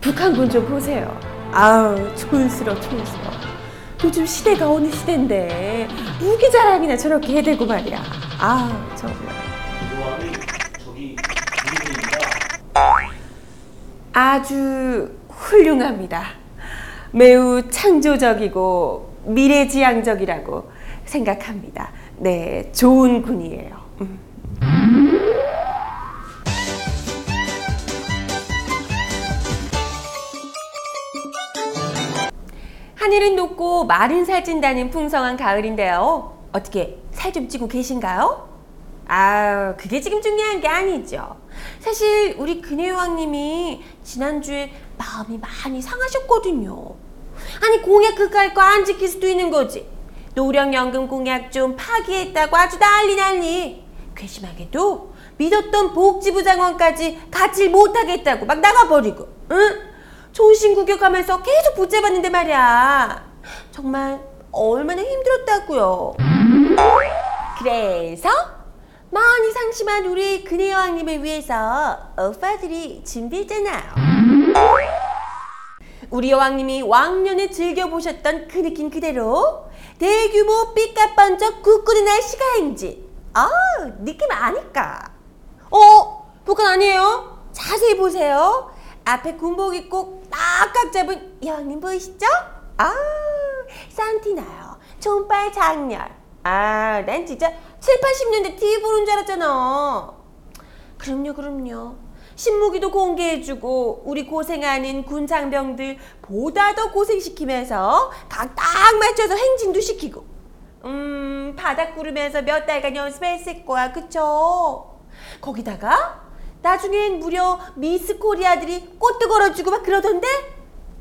북한군 좀 보세요. 아우 촌스러 촌스러. 요즘 시대가 어느 시대인데 무기 자랑이나 저렇게 해대고 말이야. 아우 정말. 아주 훌륭합니다. 매우 창조적이고 미래지향적이라고 생각합니다. 네, 좋은 군이에요. 음. 하늘은 높고 마른 살찐다는 풍성한 가을인데요. 어떻게 살 좀 찌고 계신가요? 아, 그게 지금 중요한 게 아니죠. 사실 우리 근혜왕님이 지난주에 마음이 많이 상하셨거든요. 아니 공약 그까이 거안 지킬 수도 있는 거지. 노령연금 공약 좀 파기했다고 아주 난리 난리. 괘씸하게도 믿었던 복지부 장관까지 같이 못하겠다고 막 나가버리고, 응? 종신 구격하면서 계속 붙잡았는데 말이야. 정말 얼마나 힘들었다고요. 그래서 많이 상심한 우리 근혜 여왕님을 위해서 오빠들이 준비했잖아요. 우리 여왕님이 왕년에 즐겨보셨던 그 느낌 그대로 대규모 삐까뻔쩍 굳고는 날씨가 행진. 아, 느낌 아니까. 어, 북한 아니에요? 자세히 보세요. 앞에 군복 입고 딱딱 잡은 여왕님 보이시죠? 아, 산티나요. 촌빨 장렬. 아, 난 진짜 7, 80년대 TV 보는 줄 알았잖아. 그럼요, 그럼요. 신무기도 공개해주고 우리 고생하는 군 장병들 보다 더 고생시키면서 각 딱 맞춰서 행진도 시키고 음 바닥 구르면서 몇 달간 연습했을 거야 그쵸? 거기다가 나중엔 무려 미스 코리아들이 꽃도 걸어주고 막 그러던데?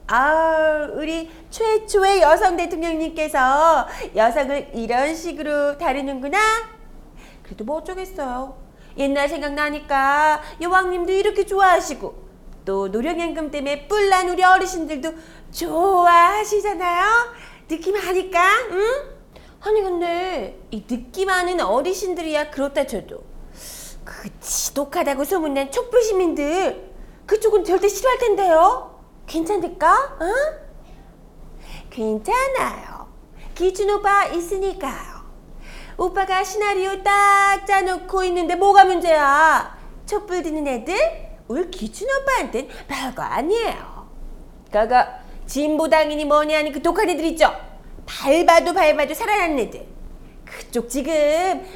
아 우리 최초의 여성 대통령님께서 여성을 이런 식으로 다루는구나. 그래도 뭐 어쩌겠어요. 옛날 생각나니까 여왕님도 이렇게 좋아하시고 또 노령연금 때문에 뿔난 우리 어르신들도 좋아하시잖아요. 느낌 아니까 응? 아니 근데 이 느낌 아는 어르신들이야 그렇다 쳐도 그 지독하다고 소문난 촛불 시민들 그쪽은 절대 싫어할 텐데요 괜찮을까? 응? 괜찮아요 기준 오빠 있으니까요 오빠가 시나리오 딱 짜놓고 있는데 뭐가 문제야? 촛불 드는 애들? 우리 기준 오빠한텐 별거 아니에요. 그거 진보당이니 뭐니 하니 그 독한 애들 있죠? 밟아도 밟아도 살아나는 애들. 그쪽 지금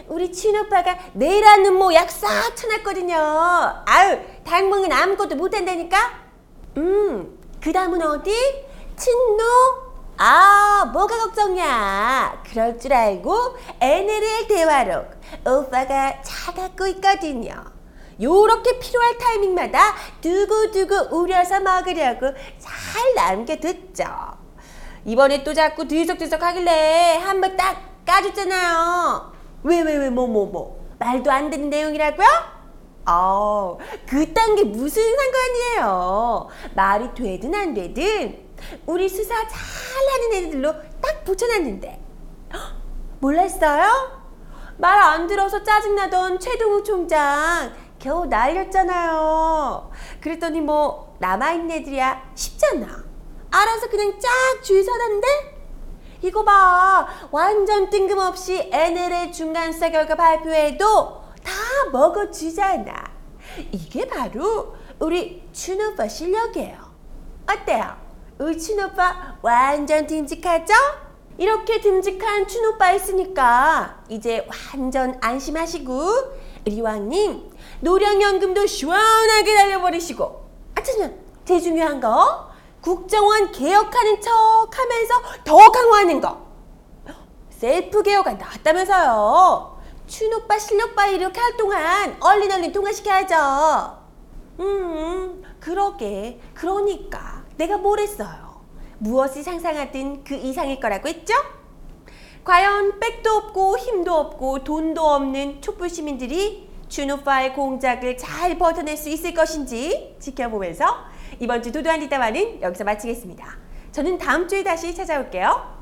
우리 친 오빠가 내라는 모약 싹 쳐놨거든요. 아유 당분은 아무것도 못한다니까? 음, 그 다음은 어디? 친노? 아, 뭐가 걱정이야. 그럴 줄 알고 NLL 대화록 오빠가 잘 갖고 있거든요. 요렇게 필요할 타이밍마다 두고두고 우려서 먹으려고 잘 남겨뒀죠. 이번에 또 자꾸 들썩들썩 하길래 한번 딱 까줬잖아요. 왜, 왜, 왜, 뭐, 뭐, 뭐. 말도 안 되는 내용이라고요? 어, 그딴 게 무슨 상관이에요. 말이 되든 안 되든 우리 수사 잘하는 애들로 딱 붙여놨는데 헉, 몰랐어요? 말 안 들어서 짜증나던 최동우 총장 겨우 날렸잖아요. 그랬더니 뭐 남아있는 애들이야 쉽잖아. 알아서 그냥 쫙 줄 서던데? 이거 봐. 완전 뜬금없이 NL의 중간수사 결과 발표해도 다 먹어주잖아. 이게 바로 우리 춘 오빠 실력이에요. 어때요? 우리 춘 오빠 완전 듬직하죠? 이렇게 듬직한 춘 오빠 있으니까 이제 완전 안심하시고 우리 왕님 노령연금도 시원하게 날려버리시고 아참 제일 중요한 거 국정원 개혁하는 척 하면서 더 강화하는 거. 셀프 개혁안 나왔다면서요. 춘 오빠 실력 봐 이렇게 할 동안 얼린 얼린 통화시켜야죠. 음 그러게. 그러니까 내가 뭘 했어요? 무엇을 상상하든 그 이상일 거라고 했죠? 과연 백도 없고 힘도 없고 돈도 없는 촛불 시민들이 준오빠의 공작을 잘 버텨낼 수 있을 것인지 지켜보면서 이번 주 도도한 뒷담화는 여기서 마치겠습니다. 저는 다음 주에 다시 찾아올게요.